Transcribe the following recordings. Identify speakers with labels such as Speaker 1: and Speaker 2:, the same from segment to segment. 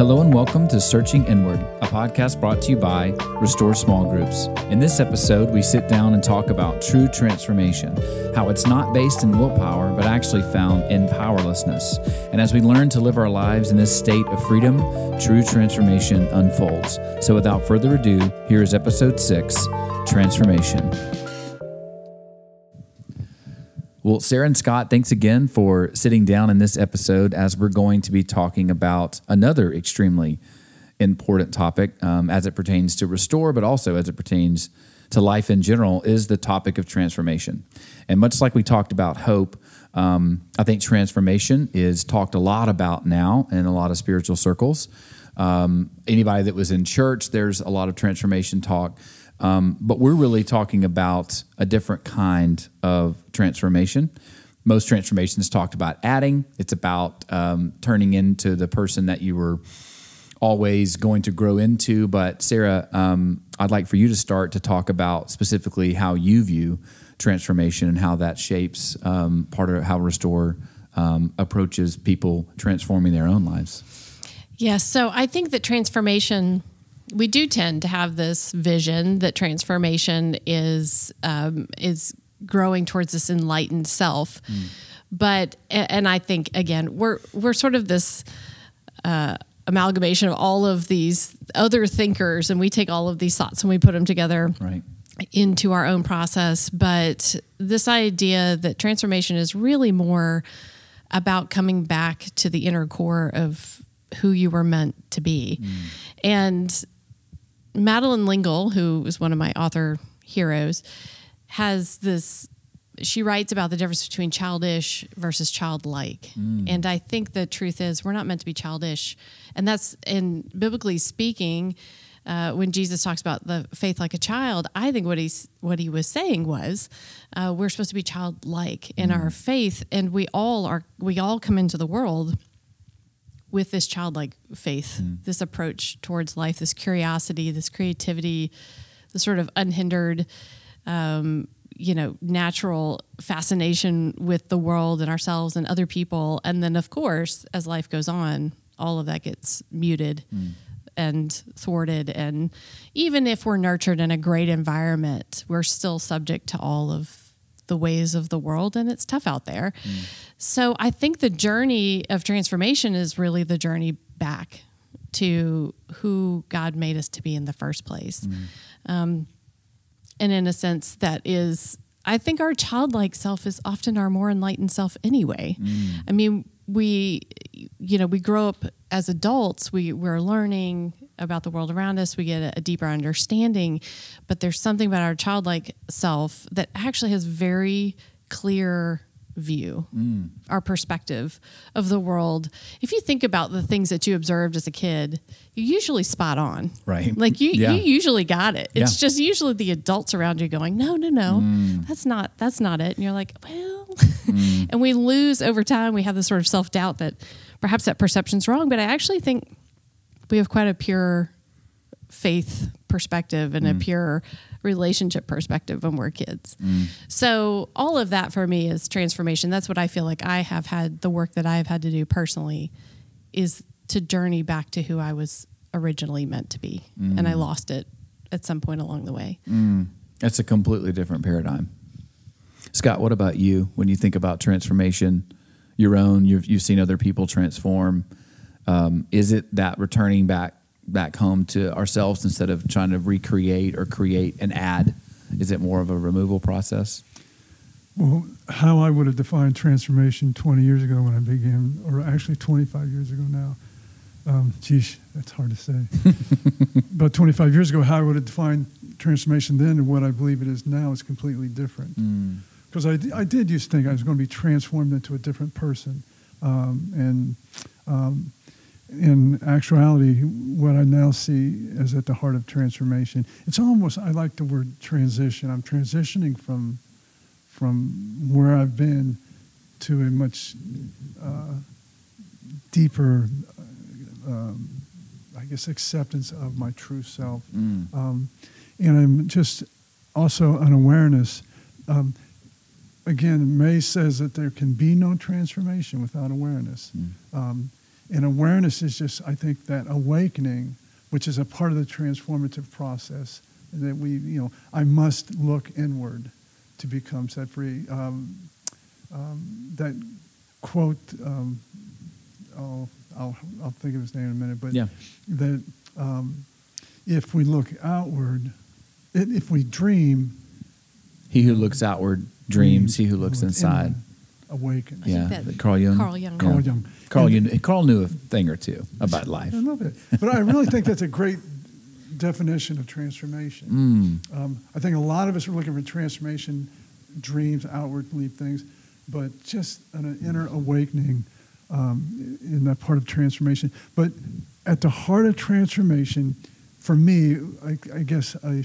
Speaker 1: Hello and welcome to Searching Inward, a podcast brought to you by Restore Small Groups. In this episode, we sit down and talk about true transformation, how it's not based in willpower, but actually found in powerlessness. And as we learn to live our lives in this state of freedom, true transformation unfolds. So without further ado, here is episode six Transformation. Well, Sarah and Scott, thanks again for sitting down in this episode as we're going to be talking about another extremely important topic um, as it pertains to restore, but also as it pertains to life in general, is the topic of transformation. And much like we talked about hope, um, I think transformation is talked a lot about now in a lot of spiritual circles. Um, anybody that was in church, there's a lot of transformation talk. Um, but we're really talking about a different kind of transformation. Most transformations talked about adding. It's about um, turning into the person that you were always going to grow into. But Sarah, um, I'd like for you to start to talk about specifically how you view transformation and how that shapes um, part of how Restore um, approaches people transforming their own lives.
Speaker 2: Yes. Yeah, so I think that transformation we do tend to have this vision that transformation is um, is growing towards this enlightened self. Mm. But and I think again we're we're sort of this uh, amalgamation of all of these other thinkers, and we take all of these thoughts and we put them together.
Speaker 1: Right.
Speaker 2: Into our own process, but this idea that transformation is really more about coming back to the inner core of who you were meant to be. Mm. And Madeleine L'Engle, who is one of my author heroes, has this. She writes about the difference between childish versus childlike, mm. and I think the truth is we're not meant to be childish, and that's in biblically speaking. Uh, when Jesus talks about the faith like a child, I think what he's what he was saying was uh, we're supposed to be childlike in mm. our faith, and we all are. We all come into the world with this childlike faith, mm. this approach towards life, this curiosity, this creativity, the sort of unhindered, um, you know, natural fascination with the world and ourselves and other people. And then, of course, as life goes on, all of that gets muted. Mm. And thwarted. And even if we're nurtured in a great environment, we're still subject to all of the ways of the world and it's tough out there. Mm. So I think the journey of transformation is really the journey back to who God made us to be in the first place. Mm. Um, and in a sense, that is, I think our childlike self is often our more enlightened self anyway. Mm. I mean, we, you know, we grow up as adults, we, we're learning about the world around us, we get a, deeper understanding. But there's something about our childlike self that actually has very clear view, mm. our perspective of the world. If you think about the things that you observed as a kid, you usually spot on.
Speaker 1: Right.
Speaker 2: Like you, yeah. you usually got it. It's yeah. just usually the adults around you going, no, no, no, mm. that's not, that's not it. And you're like, well, mm. and we lose over time. We have this sort of self doubt that perhaps that perception's wrong. But I actually think we have quite a pure faith perspective and mm. a pure relationship perspective when we're kids. Mm. So all of that for me is transformation. That's what I feel like I have had the work that I have had to do personally is to journey back to who I was originally meant to be. Mm. And I lost it at some point along the way.
Speaker 1: Mm. That's a completely different paradigm. Scott, what about you when you think about transformation, your own, you've, you've seen other people transform? Um, is it that returning back back home to ourselves instead of trying to recreate or create and add? Is it more of a removal process?
Speaker 3: Well, how I would have defined transformation 20 years ago when I began, or actually 25 years ago now. Um, geez, that's hard to say. About 25 years ago, how I would have defined transformation then and what I believe it is now is completely different. Because mm. I, I did used to think I was going to be transformed into a different person. Um, and um, in actuality, what I now see is at the heart of transformation. It's almost I like the word transition. I'm transitioning from from where I've been to a much uh, deeper, uh, um, I guess, acceptance of my true self. Mm. Um, and I'm just also an awareness. Um, again, May says that there can be no transformation without awareness. Mm. And awareness is just, I think, that awakening, which is a part of the transformative process that we, you know, I must look inward to become set free. Um, um, that quote, um, oh, I'll, I'll think of his name in a minute, but
Speaker 1: Yeah.
Speaker 3: that um, if we look outward, if we dream,
Speaker 1: He who looks outward dreams. He who looks inside.
Speaker 3: inward, awakens.
Speaker 1: Yeah,
Speaker 2: that
Speaker 1: the Carl Jung.
Speaker 2: Carl Jung.
Speaker 3: Carl
Speaker 1: Yeah.
Speaker 3: Jung.
Speaker 1: Carl, you, Carl knew a thing or two about life.
Speaker 3: I love it. But I really think that's a great definition of transformation.
Speaker 1: Mm.
Speaker 3: Um, I think a lot of us are looking for transformation, dreams, outwardly things, but just an inner awakening um, in that part of transformation. But at the heart of transformation, for me, I, I guess a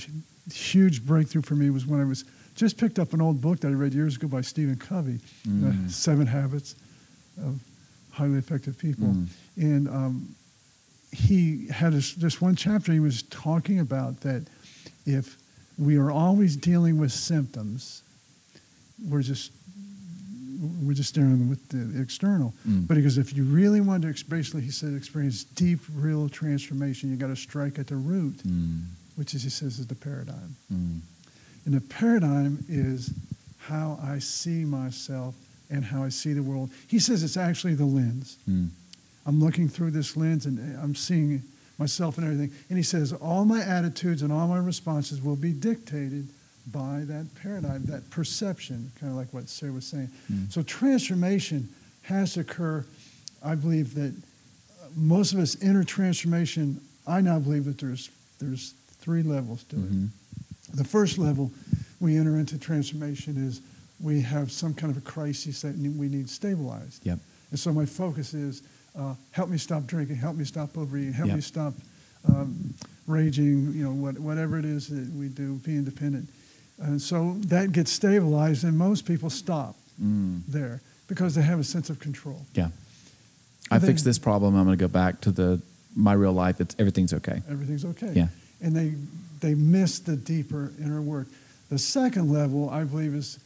Speaker 3: huge breakthrough for me was when I was just picked up an old book that I read years ago by Stephen Covey,
Speaker 1: Mm.
Speaker 3: The Seven Habits of Highly Effective People.
Speaker 1: Mm.
Speaker 3: And um, he had this, this one chapter he was talking about that if we are always dealing with symptoms, we're just we're just dealing with the external.
Speaker 1: Mm.
Speaker 3: But because if you really want to, basically, he said, experience deep, real transformation, you got to strike at the root,
Speaker 1: Mm.
Speaker 3: which is he says is the paradigm.
Speaker 1: Mm.
Speaker 3: And the paradigm is how I see myself and how I see the world. He says it's actually the lens.
Speaker 1: Mm.
Speaker 3: I'm looking through this lens and I'm seeing myself and everything. And he says, all my attitudes and all my responses will be dictated by that paradigm, that perception, kind of like what Sarah was saying.
Speaker 1: Mm.
Speaker 3: So transformation has to occur. I believe that uh, most of us enter transformation. I now believe that there's there's three levels to
Speaker 1: Mhm.
Speaker 3: it. The first level we enter into transformation is we have some kind of a crisis that we need stabilized.
Speaker 1: Yep.
Speaker 3: And so my focus is uh, help me stop drinking, help me stop overeating, help
Speaker 1: Yep.
Speaker 3: me stop um, raging, you know, what, whatever it is that we do, be independent. And so that gets stabilized, and most people stop
Speaker 1: Mm.
Speaker 3: there because they have a sense of control.
Speaker 1: Yeah. I fixed this problem. I'm going to go back to the my real life. It's everything's okay.
Speaker 3: Everything's okay.
Speaker 1: Yeah.
Speaker 3: And they, they miss the deeper inner work. The second level, I believe, is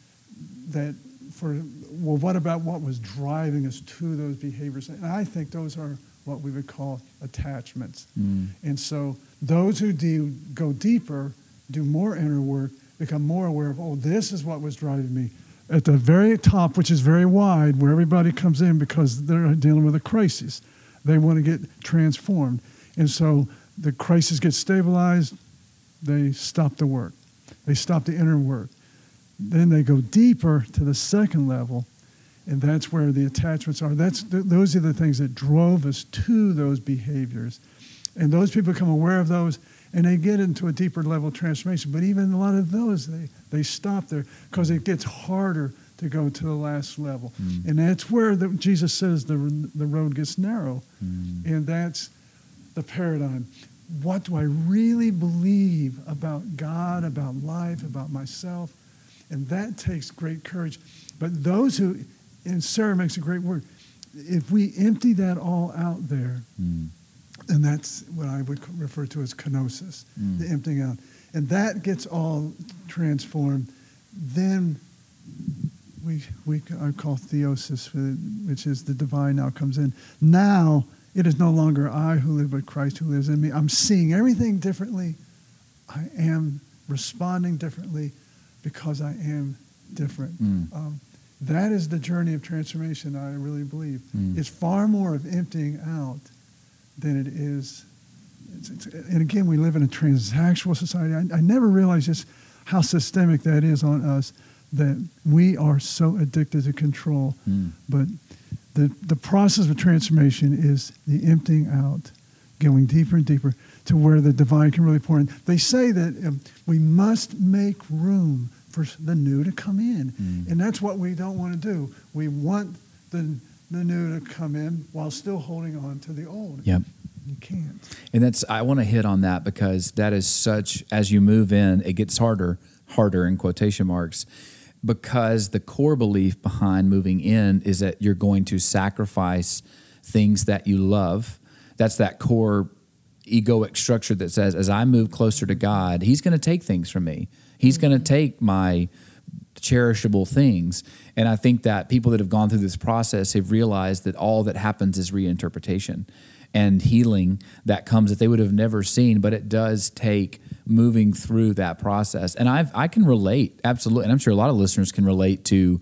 Speaker 3: that for, well, what about what was driving us to those behaviors? And I think those are what we would call attachments.
Speaker 1: Mm.
Speaker 3: And so those who do go deeper, do more inner work, become more aware of, oh, this is what was driving me. At the very top, which is very wide, where everybody comes in because they're dealing with a crisis, they want to get transformed. And so the crisis gets stabilized, they stop the work, they stop the inner work. Then they go deeper to the second level, and that's where the attachments are. That's th- those are the things that drove us to those behaviors, and those people become aware of those, and they get into a deeper level of transformation. But even a lot of those, they they stop there because it gets harder to go to the last level,
Speaker 1: Mm.
Speaker 3: and that's where the, Jesus says the the road gets narrow,
Speaker 1: Mm.
Speaker 3: and that's the paradigm. What do I really believe about God, about life, about myself? And that takes great courage. But those who, and Sarah makes a great word, if we empty that all out there,
Speaker 1: Mm.
Speaker 3: and that's what I would refer to as kenosis,
Speaker 1: Mm.
Speaker 3: the emptying out, and that gets all transformed, then we, we I call theosis, uh, which is the divine now comes in. Now it is no longer I who live, but Christ who lives in me. I'm seeing everything differently. I am responding differently because I am different.
Speaker 1: Mm.
Speaker 3: Um, that is the journey of transformation, I really believe.
Speaker 1: Mm.
Speaker 3: It's far more of emptying out than it is. It's, it's, and again, we live in a transactional society. I, I never realized just how systemic that is on us that we are so addicted to control.
Speaker 1: Mm.
Speaker 3: But the, the process of transformation is the emptying out, going deeper and deeper to where the divine can really pour in. They say that um, we must make room for the new to come in.
Speaker 1: Mm.
Speaker 3: And that's what we don't want to do. We want the, the new to come in while still holding on to the old.
Speaker 1: Yep.
Speaker 3: You can't.
Speaker 1: And that's I want to hit on that because that is such as you move in, it gets harder, harder in quotation marks, because the core belief behind moving in is that you're going to sacrifice things that you love. That's that core egoic structure that says as I move closer to God, he's going to take things from me. He's going to mm-hmm. take my cherishable things. And I think that people that have gone through this process have realized that all that happens is reinterpretation and healing that comes that they would have never seen, but it does take moving through that process. And I've I can relate absolutely, and I'm sure a lot of listeners can relate to,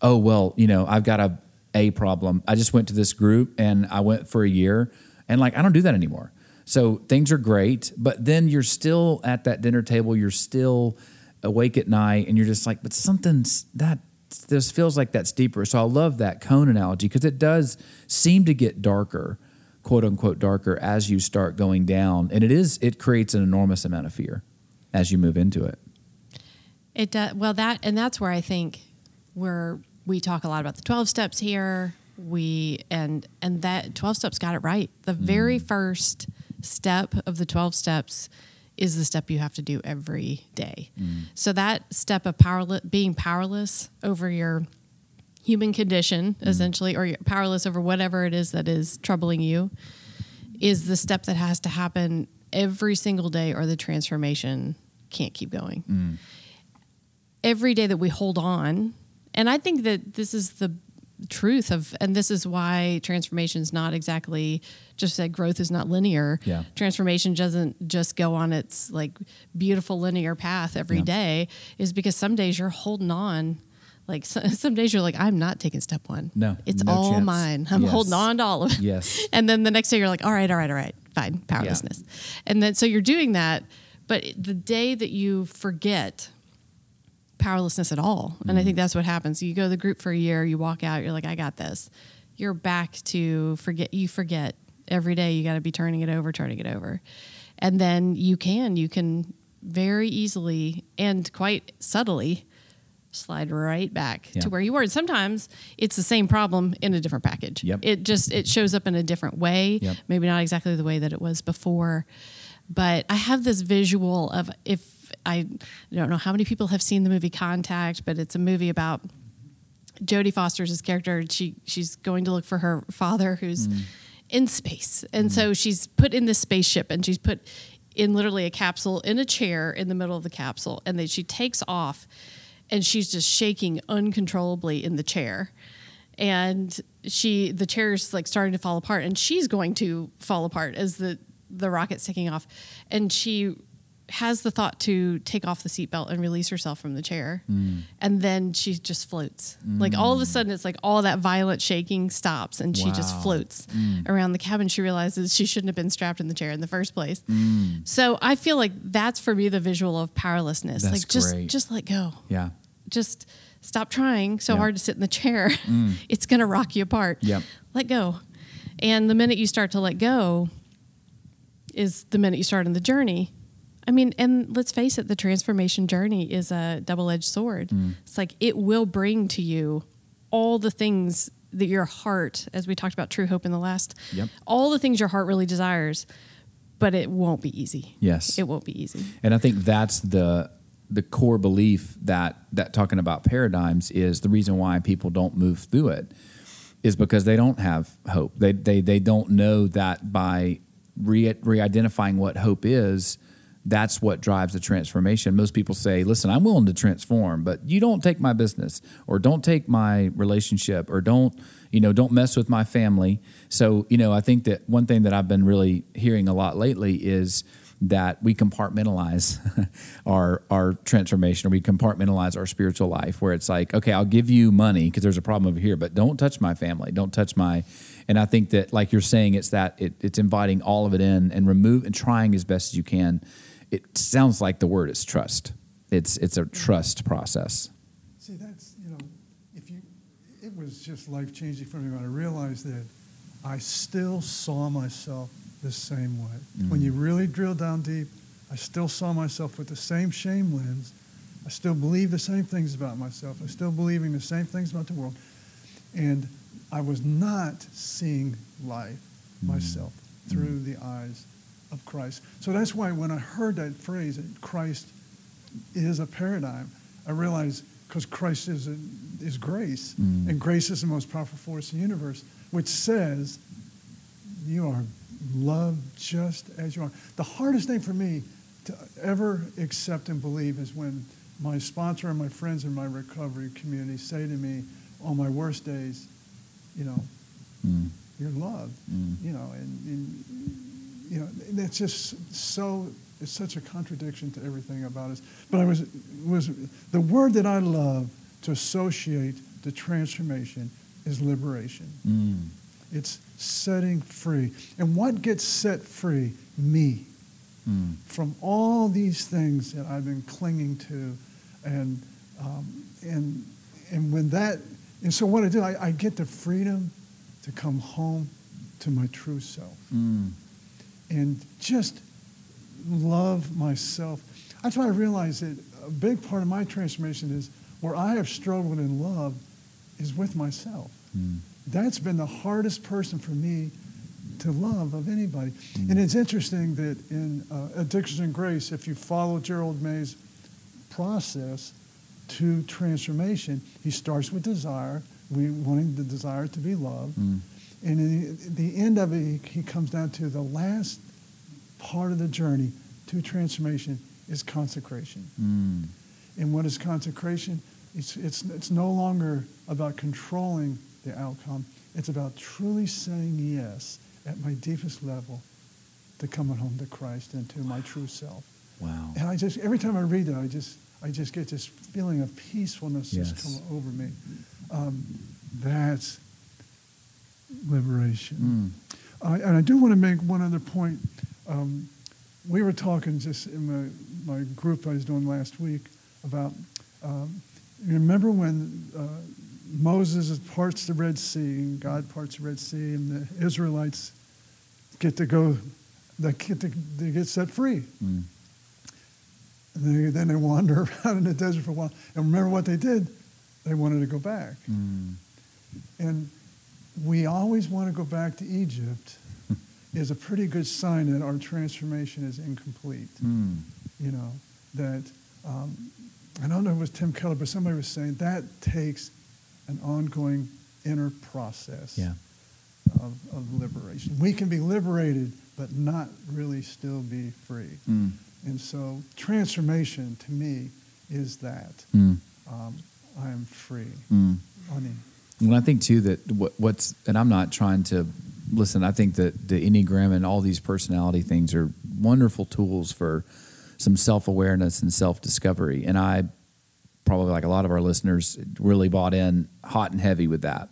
Speaker 1: oh well, you know, I've got a a problem. I just went to this group and I went for a year, and like I don't do that anymore. So things are great, but then you're still at that dinner table. You're still awake at night, and you're just like, but something's that this feels like that's deeper. So I love that cone analogy because it does seem to get darker quote unquote darker as you start going down and it is it creates an enormous amount of fear as you move into it
Speaker 2: It does. Well, that and that's where I think where we talk a lot about the twelve steps here. We and and that twelve steps got it right. The very mm. first step of the twelve steps is the step you have to do every day. Mm. So that step of powerless, being powerless over your human condition, mm. essentially, or you're powerless over whatever it is that is troubling you, is the step that has to happen every single day, or the transformation can't keep going. Mm. Every day that we hold on and i think that this is the truth of and this is why transformation is not exactly just that growth is not linear
Speaker 1: Yeah.
Speaker 2: transformation doesn't just go on its like beautiful linear path every
Speaker 1: Yeah.
Speaker 2: day. is because some days you're holding on like so, some days you're like i'm not taking step one
Speaker 1: No,
Speaker 2: it's
Speaker 1: no
Speaker 2: all
Speaker 1: chance.
Speaker 2: mine i'm
Speaker 1: Yes.
Speaker 2: holding on to all of it
Speaker 1: yes
Speaker 2: and then the next day you're like, all right, all right, all right, fine, powerlessness. And then so you're doing that, but the day that you forget powerlessness at all, and I
Speaker 1: Mm-hmm.
Speaker 2: think that's what happens. You go to the group for a year, you walk out, you're like, I got this. You're back to forget. You forget every day. You got to be turning it over, turning it over, and then you can you can very easily and quite subtly slide right back
Speaker 1: Yeah.
Speaker 2: to where you were. And sometimes it's the same problem in a different package.
Speaker 1: Yep.
Speaker 2: It just it shows up in a different way.
Speaker 1: Yep.
Speaker 2: Maybe not exactly the way that it was before. But I have this visual of if I don't know how many people have seen the movie Contact, but it's a movie about Jodie Foster's character. She she's going to look for her father who's mm. In space, and so mm-hmm. she's put in this spaceship, and she's put in literally a capsule in a chair in the middle of the capsule, and then she takes off, and she's just shaking uncontrollably in the chair, and she the chair's like starting to fall apart, and she's going to fall apart as the the rocket's taking off, and she has the thought to take off the seatbelt and release herself from the chair. Mm. And then she just floats. Like all of a mm. sudden, it's like all that violent shaking stops and she just
Speaker 1: Wow.
Speaker 2: floats mm. around the cabin. She realizes she shouldn't have been strapped in the chair in the first place. So I feel like that's for me the visual of powerlessness.
Speaker 1: That's
Speaker 2: like just
Speaker 1: great.
Speaker 2: just let go.
Speaker 1: yeah
Speaker 2: Just stop trying so
Speaker 1: Yeah.
Speaker 2: hard to sit in the chair. it's going to rock you apart.
Speaker 1: Yep.
Speaker 2: Let go. And the minute you start to let go is the minute you start on the journey. I mean, and let's face it, the transformation journey is a double edged sword.
Speaker 1: Mm.
Speaker 2: It's like it will bring to you all the things that your heart, as we talked about true hope in the last,
Speaker 1: Yep.
Speaker 2: all the things your heart really desires, but it won't be easy.
Speaker 1: yes
Speaker 2: It won't be easy.
Speaker 1: And I think that's the the core belief that that talking about paradigms is the reason why people don't move through it is because they don't have hope. They they they don't know that by re re-identifying what hope is, that's what drives the transformation. Most people say, "Listen, I'm willing to transform, but you don't take my business or don't take my relationship or don't, you know, don't mess with my family." So, you know, I think that one thing that I've been really hearing a lot lately is that we compartmentalize our our transformation or we compartmentalize our spiritual life where it's like okay I'll give you money because there's a problem over here but don't touch my family don't touch my and I think that like you're saying it's that it, it's inviting all of it in and remove and trying as best as you can it sounds like the word is trust it's it's a trust process
Speaker 3: See, that's, you know, if you, it was just life changing for me when I realized that I still saw myself the same way. When you mm. really drill down deep, I still saw myself with the same shame lens. I still believe the same things about myself. I still believing the same things about the world. And I was not seeing life mm. myself through mm. the eyes of Christ. So that's why when I heard that phrase, that Christ is a paradigm, I realized because Christ is, a, is grace, and grace is the most powerful force in the universe, which says you are loved just as you are. The hardest thing for me to ever accept and believe is when my sponsor and my friends in my recovery community say to me on my worst days, you know,
Speaker 1: Mm.
Speaker 3: you're loved,
Speaker 1: Mm.
Speaker 3: you know, and, and you know, it's just so it's such a contradiction to everything about us. But I was was the word that I love to associate the transformation is liberation.
Speaker 1: Mm.
Speaker 3: It's setting free. And what gets set free? Me.
Speaker 1: Mm.
Speaker 3: From all these things that I've been clinging to. And, um, and, and when that, and so what I do, I, I get the freedom to come home to my true self
Speaker 1: Mm.
Speaker 3: And just love myself. That's why I realized that a big part of my transformation is where I have struggled in love is with myself.
Speaker 1: Mm.
Speaker 3: That's been the hardest person for me to love of anybody. And it's interesting that in uh, Addictions and Grace, if you follow Gerald May's process to transformation, he starts with desire, we wanting the desire to be loved.
Speaker 1: Mm.
Speaker 3: And in the end of it, he, comes down to the last part of the journey to transformation is consecration.
Speaker 1: Mm.
Speaker 3: And what is consecration? It's, it's, it's no longer about controlling the outcome. It's about truly saying yes at my deepest level to coming home to Christ and to my true self.
Speaker 1: Wow.
Speaker 3: And I just, every time I read that, I just, I just get this feeling of peacefulness
Speaker 1: Yes.
Speaker 3: just come over me. Um, that's liberation.
Speaker 1: Mm.
Speaker 3: I, and I do want to make one other point. Um, we were talking just in my, my group I was doing last week about, um, you remember when uh, Moses parts the Red Sea and God parts the Red Sea and the Israelites get to go, they get, to, they get set free.
Speaker 1: Mm.
Speaker 3: And they, then they wander around in the desert for a while. And remember what they did? They wanted to go back.
Speaker 1: Mm.
Speaker 3: And we always want to go back to Egypt is a pretty good sign that our transformation is incomplete.
Speaker 1: Mm.
Speaker 3: You know, that, um, I don't know if it was Tim Keller, but somebody was saying that takes an ongoing inner process
Speaker 1: Yeah.
Speaker 3: of, of liberation. We can be liberated, but not really still be free.
Speaker 1: Mm.
Speaker 3: And so transformation to me is that.
Speaker 1: Mm.
Speaker 3: Um, I am free.
Speaker 1: Mm.
Speaker 3: I mean,
Speaker 1: Well, I think too that what, what's, and I'm not trying to listen. I think that the Enneagram and all these personality things are wonderful tools for some self awareness and self discovery. And I probably, like a lot of our listeners, really bought in hot and heavy with that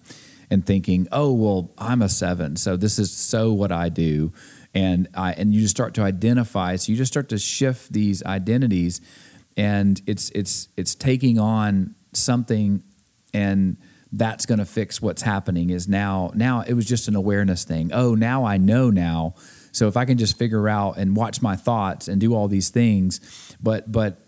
Speaker 1: and thinking, oh, well, I'm a seven. So this is so what I do. And I, and you just start to identify. So you just start to shift these identities and it's, it's, it's taking on something and that's going to fix what's happening is now now it was just an awareness thing. Oh now i know now. So if i can just figure out and watch my thoughts and do all these things but but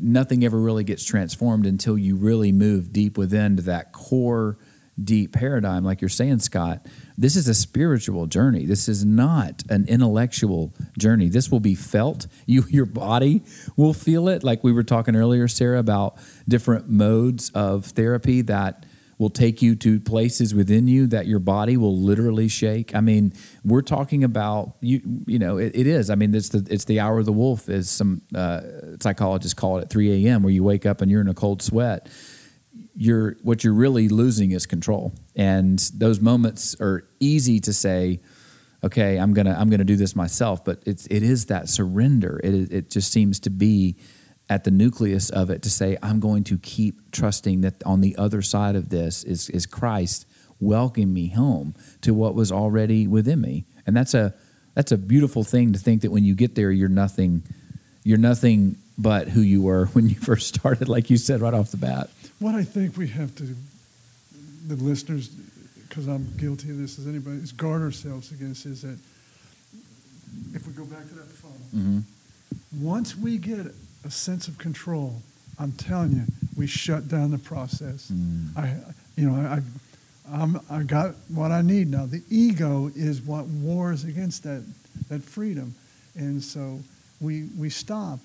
Speaker 1: nothing ever really gets transformed until you really move deep within to that core deep paradigm. Like you're saying scott this is a spiritual journey. This is not an intellectual journey. This will be felt. You your body will feel it. Like we were talking earlier sarah about different modes of therapy that will take you to places within you that your body will literally shake. I mean, we're talking about you. You know, it, it is. I mean, it's the it's the hour of the wolf, as some uh, psychologists call it, at 3 a.m., where you wake up and you're in a cold sweat. You're what you're really losing is control, and those moments are easy to say. Okay, I'm gonna I'm gonna do this myself, but it's it is that surrender. It it just seems to be at the nucleus of it to say, I'm going to keep trusting that on the other side of this is, is Christ welcoming me home to what was already within me. And that's a that's a beautiful thing to think that when you get there you're nothing you're nothing but who you were when you first started, like you said right off the bat.
Speaker 3: What I think we have to, the listeners, because I'm guilty of this as anybody, is guard ourselves against is that if we go back to that funnel,
Speaker 1: Mm-hmm.
Speaker 3: once we get a sense of control, I'm telling you, we shut down the process.
Speaker 1: Mm.
Speaker 3: I, you know, I, I'm, I got what I need now. The ego is what wars against that, that freedom, and so we we stop,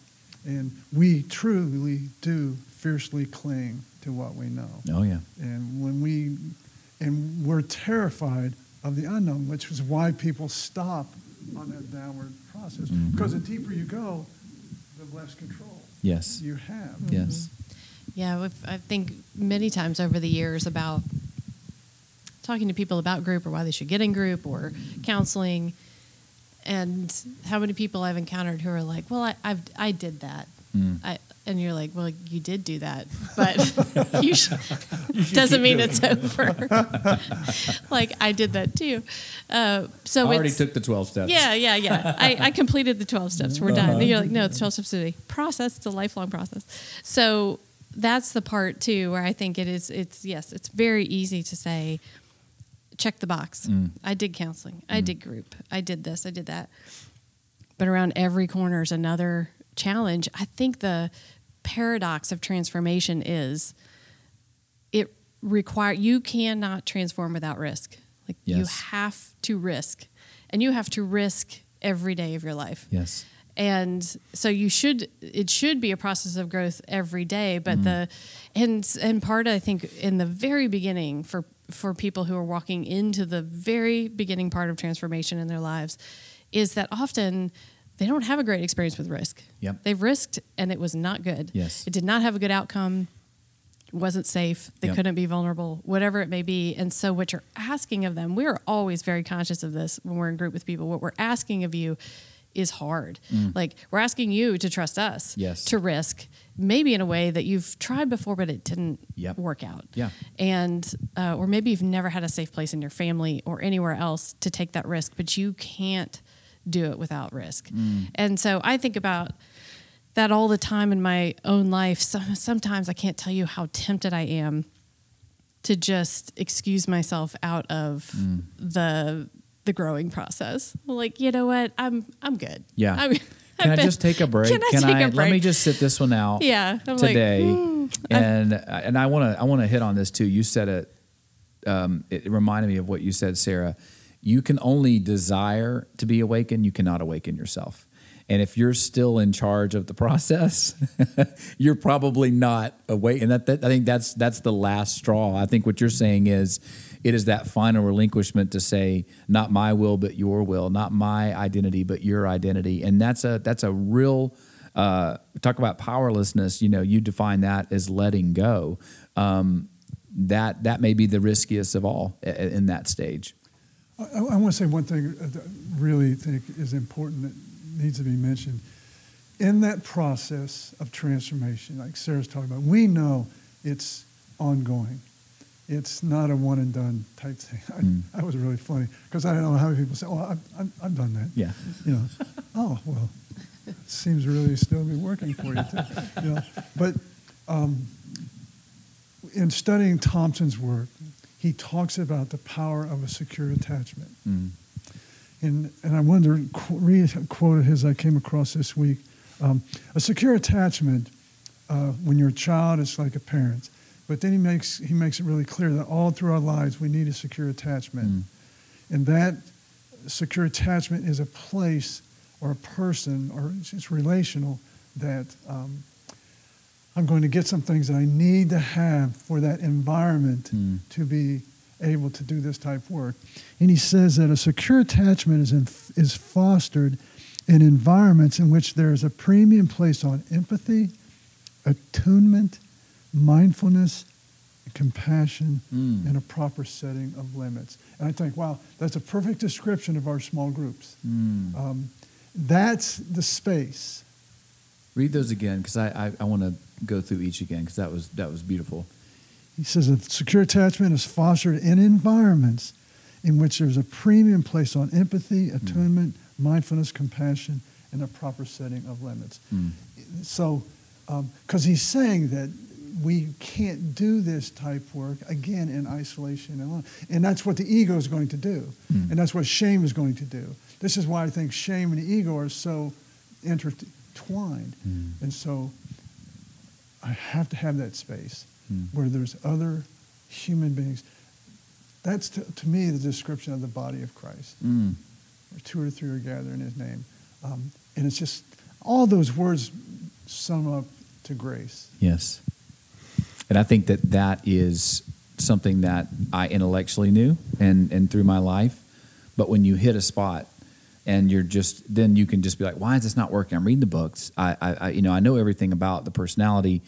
Speaker 3: and we truly do fiercely cling to what we know.
Speaker 1: Oh yeah.
Speaker 3: And when we, and we're terrified of the unknown, which is why people stop on that downward process.
Speaker 1: Mhm.
Speaker 3: Because the deeper you go, the less control
Speaker 1: Yes.
Speaker 3: you have.
Speaker 1: Yes.
Speaker 2: Yeah, we've- I think many times over the years about talking to people about group or why they should get in group or counseling, and how many people I've encountered who are like, "Well, I I've, I did that,"
Speaker 1: Mm.
Speaker 2: I, and you're like, "Well, you did do that, but you should, doesn't mean it's over." like I did that too. Uh, so
Speaker 1: I already took the 12 steps.
Speaker 2: yeah, yeah, yeah. I, I completed the 12 steps. We're done.
Speaker 1: Uh-huh.
Speaker 2: And you're like, no, it's 12 steps a day. Process. It's a lifelong process. So that's the part too where I think it is, it's, yes, it's very easy to say, check the box.
Speaker 1: Mm.
Speaker 2: I did counseling. I did group. I did this. I did that. But around every corner is another challenge. I think the paradox of transformation is it require you cannot transform without risk. Like you have to risk, and you have to risk every day of your life.
Speaker 1: Yes.
Speaker 2: And so you should it should be a process of growth every day. But mm. the and and part I think in the very beginning for for people who are walking into the very beginning part of transformation in their lives is that often they don't have a great experience with risk.
Speaker 1: Yep.
Speaker 2: They've risked and it was not good.
Speaker 1: Yes.
Speaker 2: It did not have a good outcome. Wasn't safe. They
Speaker 1: Yep.
Speaker 2: couldn't be vulnerable, whatever it may be. And so what you're asking of them, we're always very conscious of this when we're in group with people. What we're asking of you is hard. Like we're asking you to trust us.
Speaker 1: Mm. Yes.
Speaker 2: To risk, maybe in a way that you've tried before, but it didn't
Speaker 1: Yep.
Speaker 2: work out.
Speaker 1: Yeah.
Speaker 2: And uh, or maybe you've never had a safe place in your family or anywhere else to take that risk, but you can't do it without risk.
Speaker 1: Mm.
Speaker 2: And so I think about that all the time in my own life. So, sometimes I can't tell you how tempted I am to just excuse myself out of
Speaker 1: Mm.
Speaker 2: the the growing process. Like, you know what? I'm I'm good.
Speaker 1: Yeah.
Speaker 2: I'm,
Speaker 1: Can I just take a break?
Speaker 2: Can I take a
Speaker 1: Let me just sit this one out.
Speaker 2: Yeah, I'm like,
Speaker 1: today,
Speaker 2: "Hmm,
Speaker 1: and and I want to I want to hit on this too. You said it. Um, it reminded me of what you said, Sarah. You can only desire to be awakened. You cannot awaken yourself. And if you're still in charge of the process, you're probably not awake. And that, that I think that's that's the last straw. I think what you're saying is, it is that final relinquishment to say, not my will but your will, not my identity but your identity. And that's a that's a real uh, talk about powerlessness. You know, you define that as letting go. Um, that that may be the riskiest of all in that stage.
Speaker 3: I, I want to say one thing that I really think is important that needs to be mentioned. In that process of transformation, like Sarah's talking about, we know it's ongoing. It's not a one and done type thing. I,
Speaker 1: Mm.
Speaker 3: That was really funny because I don't know how many people say, "Oh, I've, I've, I've done that."
Speaker 1: Yeah.
Speaker 3: You know, oh well, it seems really still be working for you too. You know, but um, in studying Thompson's work, he talks about the power of a secure attachment.
Speaker 1: Mm.
Speaker 3: And, and I wonder, qu- read a quote of his I came across this week. Um, a secure attachment, uh, when you're a child, it's like a parent. But then he makes, he makes it really clear that all through our lives, we need a secure attachment.
Speaker 1: Mm.
Speaker 3: And that secure attachment is a place or a person, or it's, it's relational, that um, I'm going to get some things that I need to have for that environment
Speaker 1: Mm.
Speaker 3: to be able to do this type of work. And he says that a secure attachment is, in, is fostered in environments in which there is a premium placed on empathy, attunement, mindfulness, compassion,
Speaker 1: Mm.
Speaker 3: and a proper setting of limits. And I think, wow, that's a perfect description of our small groups.
Speaker 1: Mm.
Speaker 3: Um, that's the space.
Speaker 1: Read those again because I, I, I want to go through each again because that was that was beautiful.
Speaker 3: He says a secure attachment is fostered in environments in which there's a premium placed on empathy, attunement, mindfulness, compassion, and a proper setting of limits.
Speaker 1: Mm.
Speaker 3: So, because he's saying that we can't do this type work again in isolation and alone, and that's what the ego is going to do,
Speaker 1: Mm.
Speaker 3: and that's what shame is going to do. This is why I think shame and ego are so intertwined,
Speaker 1: Mm.
Speaker 3: and so I have to have that space
Speaker 1: Mm.
Speaker 3: where there's other human beings. That's to, to me the description of the body of Christ
Speaker 1: Mm.
Speaker 3: where two or three are gathered in his name. Um, and it's just all those words sum up to grace.
Speaker 1: Yes. And I think that that is something that I intellectually knew and, and through my life. But when you hit a spot and you're just, then you can just be like, why is this not working? I'm reading the books. I, I, I you know, I know everything about the personality.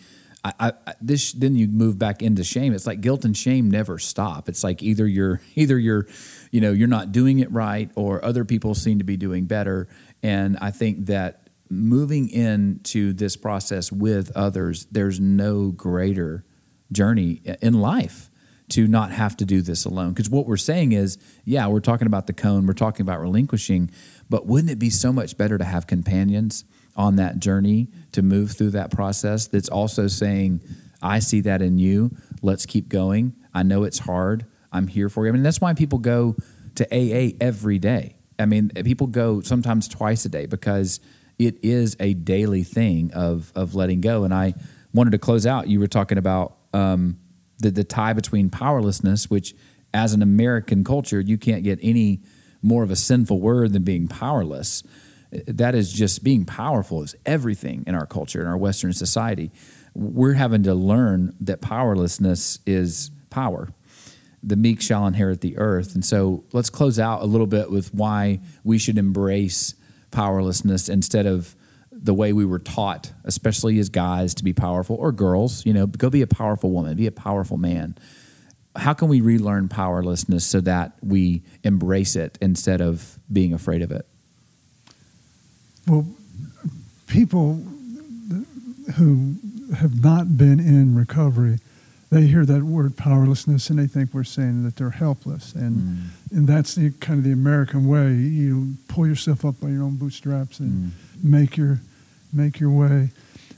Speaker 1: I, I, this then you move back into shame. It's like guilt and shame never stop. It's like either you're either you're, you know, you're not doing it right, or other people seem to be doing better. And I think that moving into this process with others, there's no greater journey in life to not have to do this alone. Because what we're saying is, yeah, we're talking about the cone, we're talking about relinquishing, but wouldn't it be so much better to have companions on that journey to move through that process that's also saying, I see that in you. Let's keep going. I know it's hard. I'm here for you. I mean, that's why people go to AA every day. I mean, people go sometimes twice a day because it is a daily thing of of letting go. And I wanted to close out. You were talking about um, the the tie between powerlessness, which as an American culture, you can't get any more of a sinful word than being powerless. That is just being powerful is everything in our culture in our Western society. We're having to learn that powerlessness is power. The meek shall inherit the earth. And so let's close out a little bit with why we should embrace powerlessness instead of the way we were taught, especially as guys, to be powerful or girls, you know, go be a powerful woman, be a powerful man. How can we relearn powerlessness so that we embrace it instead of being afraid of it?
Speaker 3: Well, people who have not been in recovery, they hear that word powerlessness and they think we're saying that they're helpless. And, mm. and that's the, kind of the American way. You pull yourself up by your own bootstraps and mm. make, your, make your way.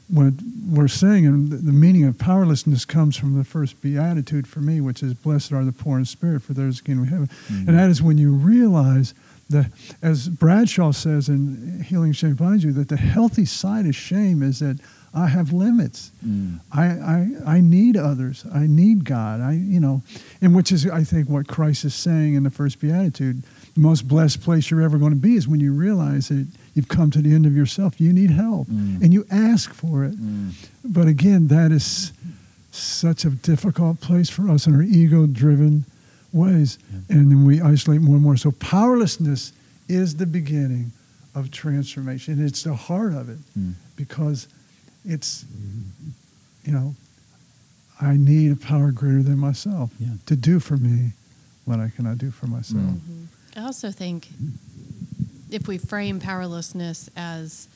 Speaker 3: What we're saying, and the meaning of powerlessness comes from the first beatitude for me, which is, Blessed are the poor in spirit, for theirs is the kingdom of heaven. Mm. And that is when you realize – the, as Bradshaw says in Healing Shame Binds You, that the healthy side of shame is that I have limits. Mm. I, I, I need others. I need God. I, you know, and which is, I think, what Christ is saying in the first beatitude. The most blessed place you're ever going to be is when you realize that you've come to the end of yourself. You need help, mm. and you ask for it. Mm. But again, that is such a difficult place for us in our ego-driven ways. Yeah. And then we isolate more and more. So powerlessness is the beginning of transformation. It's the heart of it mm. because it's, you know, I need a power greater than myself yeah. to do for me what I cannot do for myself. Mm-hmm.
Speaker 2: I also think if we frame powerlessness as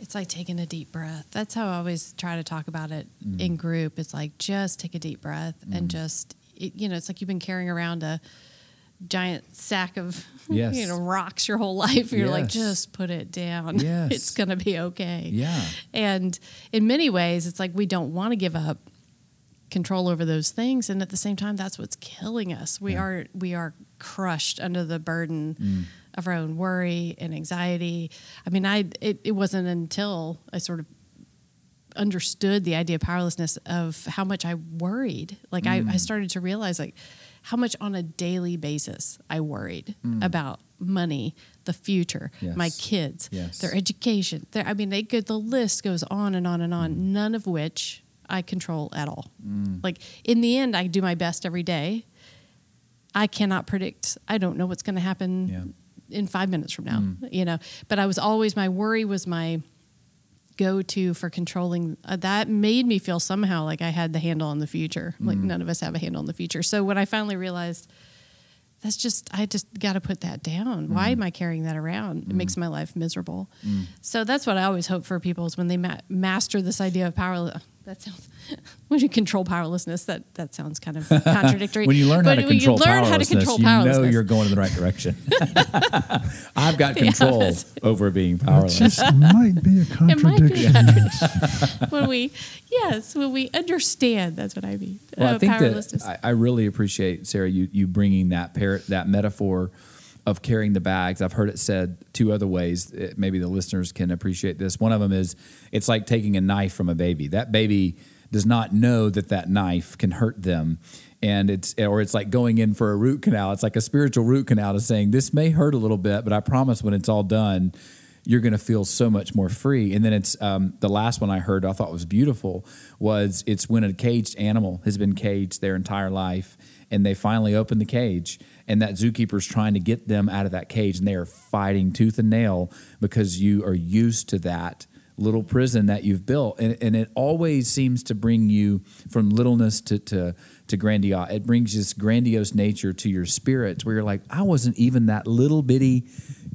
Speaker 2: it's like taking a deep breath. That's how I always try to talk about it mm. in group. It's like just take a deep breath mm. and just it, you know, it's like you've been carrying around a giant sack of yes. you know rocks your whole life. You're yes. like, just put it down. Yes. it's gonna be okay.
Speaker 1: Yeah.
Speaker 2: And in many ways, it's like we don't want to give up control over those things, and at the same time, that's what's killing us. We yeah. are we are crushed under the burden. Mm. Of our own worry and anxiety. I mean, I it, it wasn't until I sort of understood the idea of powerlessness of how much I worried. Like mm. I, I, mm. started to realize like how much on a daily basis I worried mm. about money, the future, yes. my kids, yes. their education. Their, I mean, they could, the list goes on and on and on, mm. none of which I control at all. Mm. Like in the end, I do my best every day. I cannot predict. I don't know what's going to happen yeah. In five minutes from now, mm. you know, but I was always, my worry was my, go to for controlling uh, that made me feel somehow like I had the handle on the future. Like mm. none of us have a handle on the future. So when I finally realized that's just I just got to put that down. Mm. Why am I carrying that around? It mm. makes my life miserable. Mm. So that's what I always hope for people is when they ma- master this idea of power that sounds when you control powerlessness that that sounds kind of contradictory.
Speaker 1: When you learn, how to, control learn how to control you know you're going in the right direction. I've got control yeah, over being powerless.
Speaker 3: it might be a contradiction, be a
Speaker 2: contradiction. when we yes when we understand that's what i mean
Speaker 1: well, uh, i think that I, I, really appreciate sarah you you bringing that par- that metaphor of carrying the bags. I've heard it said two other ways. It, maybe the listeners can appreciate this. One of them is it's like taking a knife from a baby. That baby does not know that that knife can hurt them. And it's, or it's like going in for a root canal. It's like a spiritual root canal to saying, this may hurt a little bit, but I promise when it's all done, you're going to feel so much more free. And then it's um, the last one I heard I thought was beautiful was it's when a caged animal has been caged their entire life and they finally open the cage and that zookeeper is trying to get them out of that cage and they are fighting tooth and nail because you are used to that little prison that you've built, and, and it always seems to bring you from littleness to to to grandiose. It brings this grandiose nature to your spirits, where you're like, I wasn't even that little bitty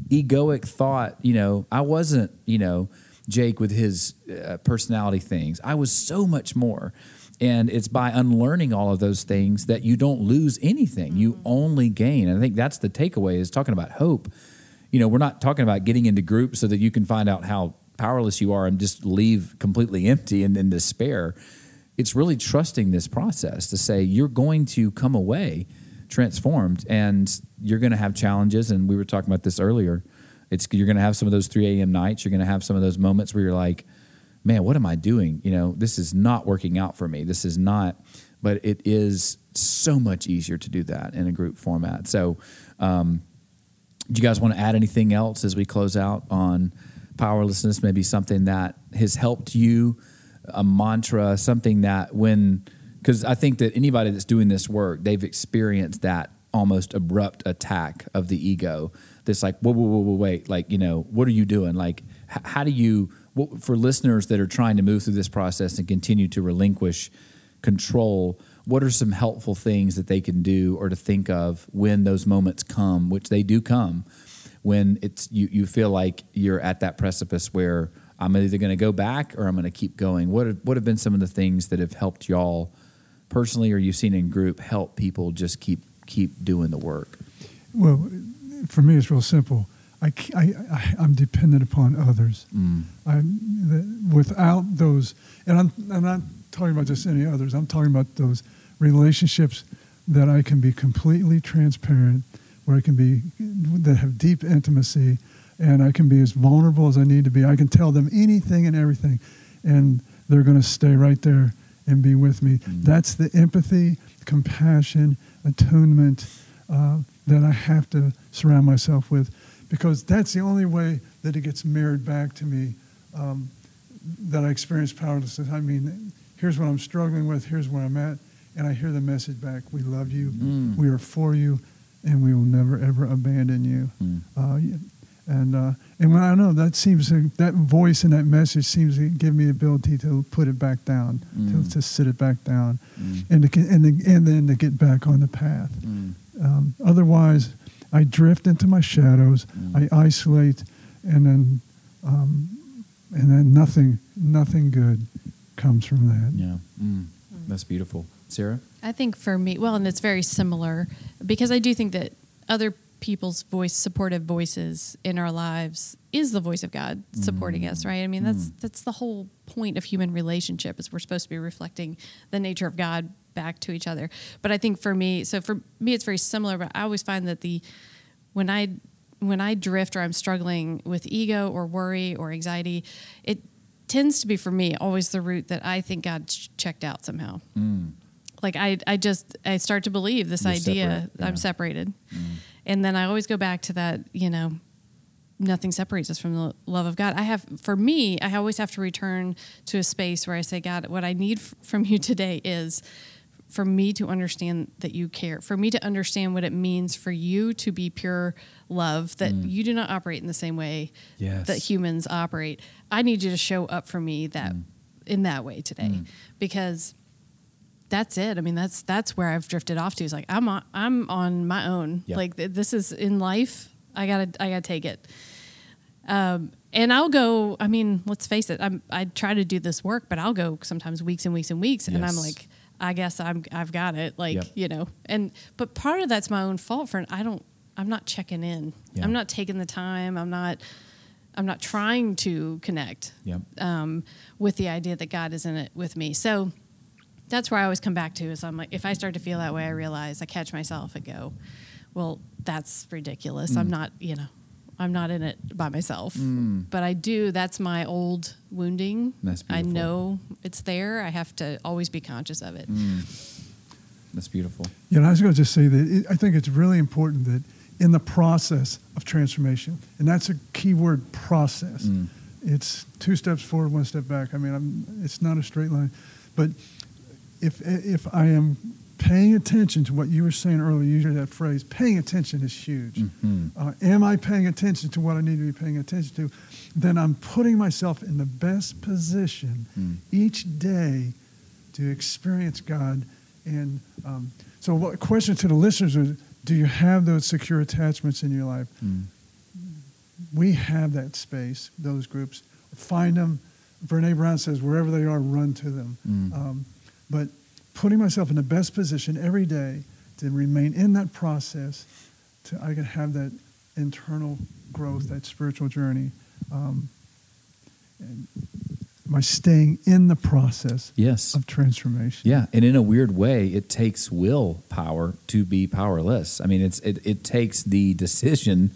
Speaker 1: egoic thought. You know, I wasn't. You know, Jake with his uh, personality things. I was so much more. And it's by unlearning all of those things that you don't lose anything. You
Speaker 2: Mm-hmm.
Speaker 1: only gain. And I think that's the takeaway is talking about hope. You know, we're not talking about getting into groups so that you can find out how powerless you are and just leave completely empty and in despair. It's really trusting this process to say you're going to come away transformed and you're going to have challenges. And we were talking about this earlier. It's you're going to have some of those 3 a.m. nights. You're going to have some of those moments where you're like, man, what am I doing? You know, this is not working out for me. This is not, but it is so much easier to do that in a group format. So, um, do you guys want to add anything else as we close out on powerlessness? Maybe something that has helped you, a mantra, something that when, because I think that anybody that's doing this work, they've experienced that almost abrupt attack of the ego. That's like, whoa, whoa, whoa, whoa, wait, like, you know, what are you doing? Like, h- how do you, for listeners that are trying to move through this process and continue to relinquish control, what are some helpful things that they can do or to think of when those moments come, which they do come, when it's you, you feel like you're at that precipice where I'm either going to go back or I'm going to keep going. What have, what have been some of the things that have helped y'all personally or you've seen in group help people just keep keep doing the work?
Speaker 3: Well, for me, it's real simple. I, I, am dependent upon others.
Speaker 1: Mm.
Speaker 3: I'm, without those, and I'm, I'm not talking about just any others, I'm talking about those relationships that I can be completely transparent, where I can be, that have deep intimacy, and I can be as vulnerable as I need to be. I can tell them anything and everything, and they're going to stay right there and be with me.
Speaker 1: Mm.
Speaker 3: That's the empathy, compassion, atonement uh, that I have to surround myself with because that's the only way that it gets mirrored back to me um, that I experience powerlessness. I mean, here's what I'm struggling with, here's where I'm at, and I hear the message back We love you,
Speaker 1: Mm.
Speaker 3: we are for you, and we will never, ever abandon you.
Speaker 1: Mm.
Speaker 3: Uh, and uh, and when I know that seems to, that voice and that message seems to give me the ability to put it back down,
Speaker 1: Mm.
Speaker 3: to, to sit it back down,
Speaker 1: Mm.
Speaker 3: and to, and to, and then to get back on the path.
Speaker 1: Mm.
Speaker 3: Um, otherwise, I drift into my shadows.
Speaker 1: Mm.
Speaker 3: I isolate, and then um, and then nothing nothing good comes from that.
Speaker 1: Yeah. Mm. That's beautiful. Sarah?
Speaker 2: I think for me, well, and it's very similar because I do think that other people's voice, supportive voices in our lives, is the voice of God supporting us, right? I mean, that's that's the whole point of human relationship is we're supposed to be reflecting the nature of God back to each other. But I think for me, so for me, it's very similar. But I always find that the when I when I drift or I'm struggling with ego or worry or anxiety, it tends to be for me always the root that I think God ch- checked out somehow
Speaker 1: Mm.
Speaker 2: like I, I just I start to believe this
Speaker 1: You're
Speaker 2: idea
Speaker 1: separate,
Speaker 2: that I'm
Speaker 1: yeah.
Speaker 2: separated, and then I always go back to that you know nothing separates us from the love of God. I have for me I always have to return to a space where I say God, what I need from you today is for me to understand that you care, for me to understand what it means for you to be pure love, that mm. you do not operate in the same way
Speaker 1: Yes.
Speaker 2: that humans operate. I need you to show up for me that mm. in that way today mm. because that's it. I mean, that's that's where I've drifted off to. Is like I'm on, I'm on my own.
Speaker 1: Yep.
Speaker 2: Like th- this is in life. I gotta I gotta take it. Um, and I'll go. I mean, let's face it. I'm I try to do this work, but I'll go sometimes weeks and weeks and weeks, and I'm like, I guess I'm I've got it. Like
Speaker 1: Yep.
Speaker 2: you know, and but part of that's my own fault for I don't. I'm not checking in.
Speaker 1: Yeah.
Speaker 2: I'm not taking the time. I'm not. I'm not trying to connect
Speaker 1: Yep.
Speaker 2: um, with the idea that God is in it with me. So that's where I always come back to is I'm like, if I start to feel that way, I realize I catch myself and go, well, that's ridiculous.
Speaker 1: Mm.
Speaker 2: I'm not, you know, I'm not in it by myself. But I do. That's my old wounding.
Speaker 1: That's beautiful.
Speaker 2: I know it's there. I have to always be conscious of it.
Speaker 1: That's beautiful.
Speaker 3: Yeah, know, I was going to just say that it, I think it's really important that in the process of transformation, and that's a key word, process.
Speaker 1: Mm.
Speaker 3: It's two steps forward, one step back. I mean, I'm, it's not a straight line, but if if I am paying attention to what you were saying earlier, you used that phrase, paying attention is huge.
Speaker 1: Mm-hmm.
Speaker 3: Uh, am I paying attention to what I need to be paying attention to? Then I'm putting myself in the best position
Speaker 1: Mm.
Speaker 3: each day to experience God. And um, so, what question to the listeners is do you have those secure attachments in your life?
Speaker 1: Mm.
Speaker 3: We have that space, those groups. Find them. Brene Brown says, wherever they are, run to them.
Speaker 1: Mm.
Speaker 3: Um, but putting myself in the best position every day to remain in that process, to I can have that internal growth, that spiritual journey. Um, and by staying in the process
Speaker 1: Yes.
Speaker 3: of transformation.
Speaker 1: Yeah, and in a weird way, it takes willpower to be powerless. I mean, it's it, it takes the decision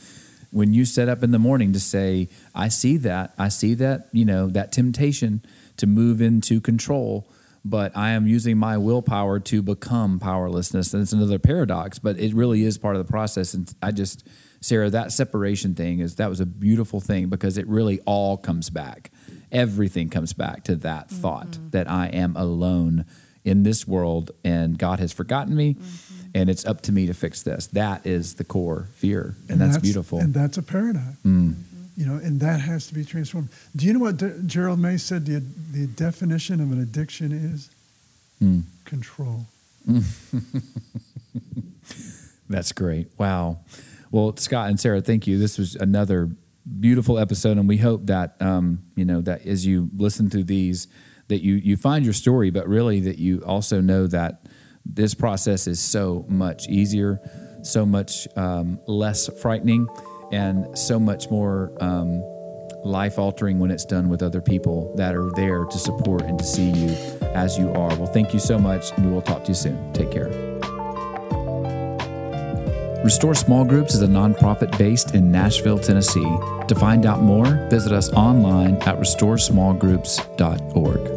Speaker 1: when you set up in the morning to say, "I see that, I see that, you know, that temptation to move into control, but I am using my willpower to become powerlessness." And it's another paradox, but it really is part of the process. And I just, Sarah, that separation thing is that was a beautiful thing because it really all comes back. Everything comes back to that thought that I am alone in this world and God has forgotten me and it's up to me to fix this. That is the core fear. And, that's, beautiful.
Speaker 3: And that's a paradigm.
Speaker 1: Mm.
Speaker 3: You know, and that has to be transformed. Do you know what De- Gerald May said the, the definition of an addiction is?
Speaker 1: Mm.
Speaker 3: Control.
Speaker 1: That's great. Wow. Well, Scott and Sarah, thank you. This was another beautiful episode, and we hope that um, you know that as you listen through these, that you you find your story, but really that you also know that this process is so much easier, so much um, less frightening, and so much more um, life altering when it's done with other people that are there to support and to see you as you are. Well, thank you so much, and we will talk to you soon. Take care. Restore Small Groups is a nonprofit based in Nashville, Tennessee. To find out more, visit us online at restoresmallgroups.org.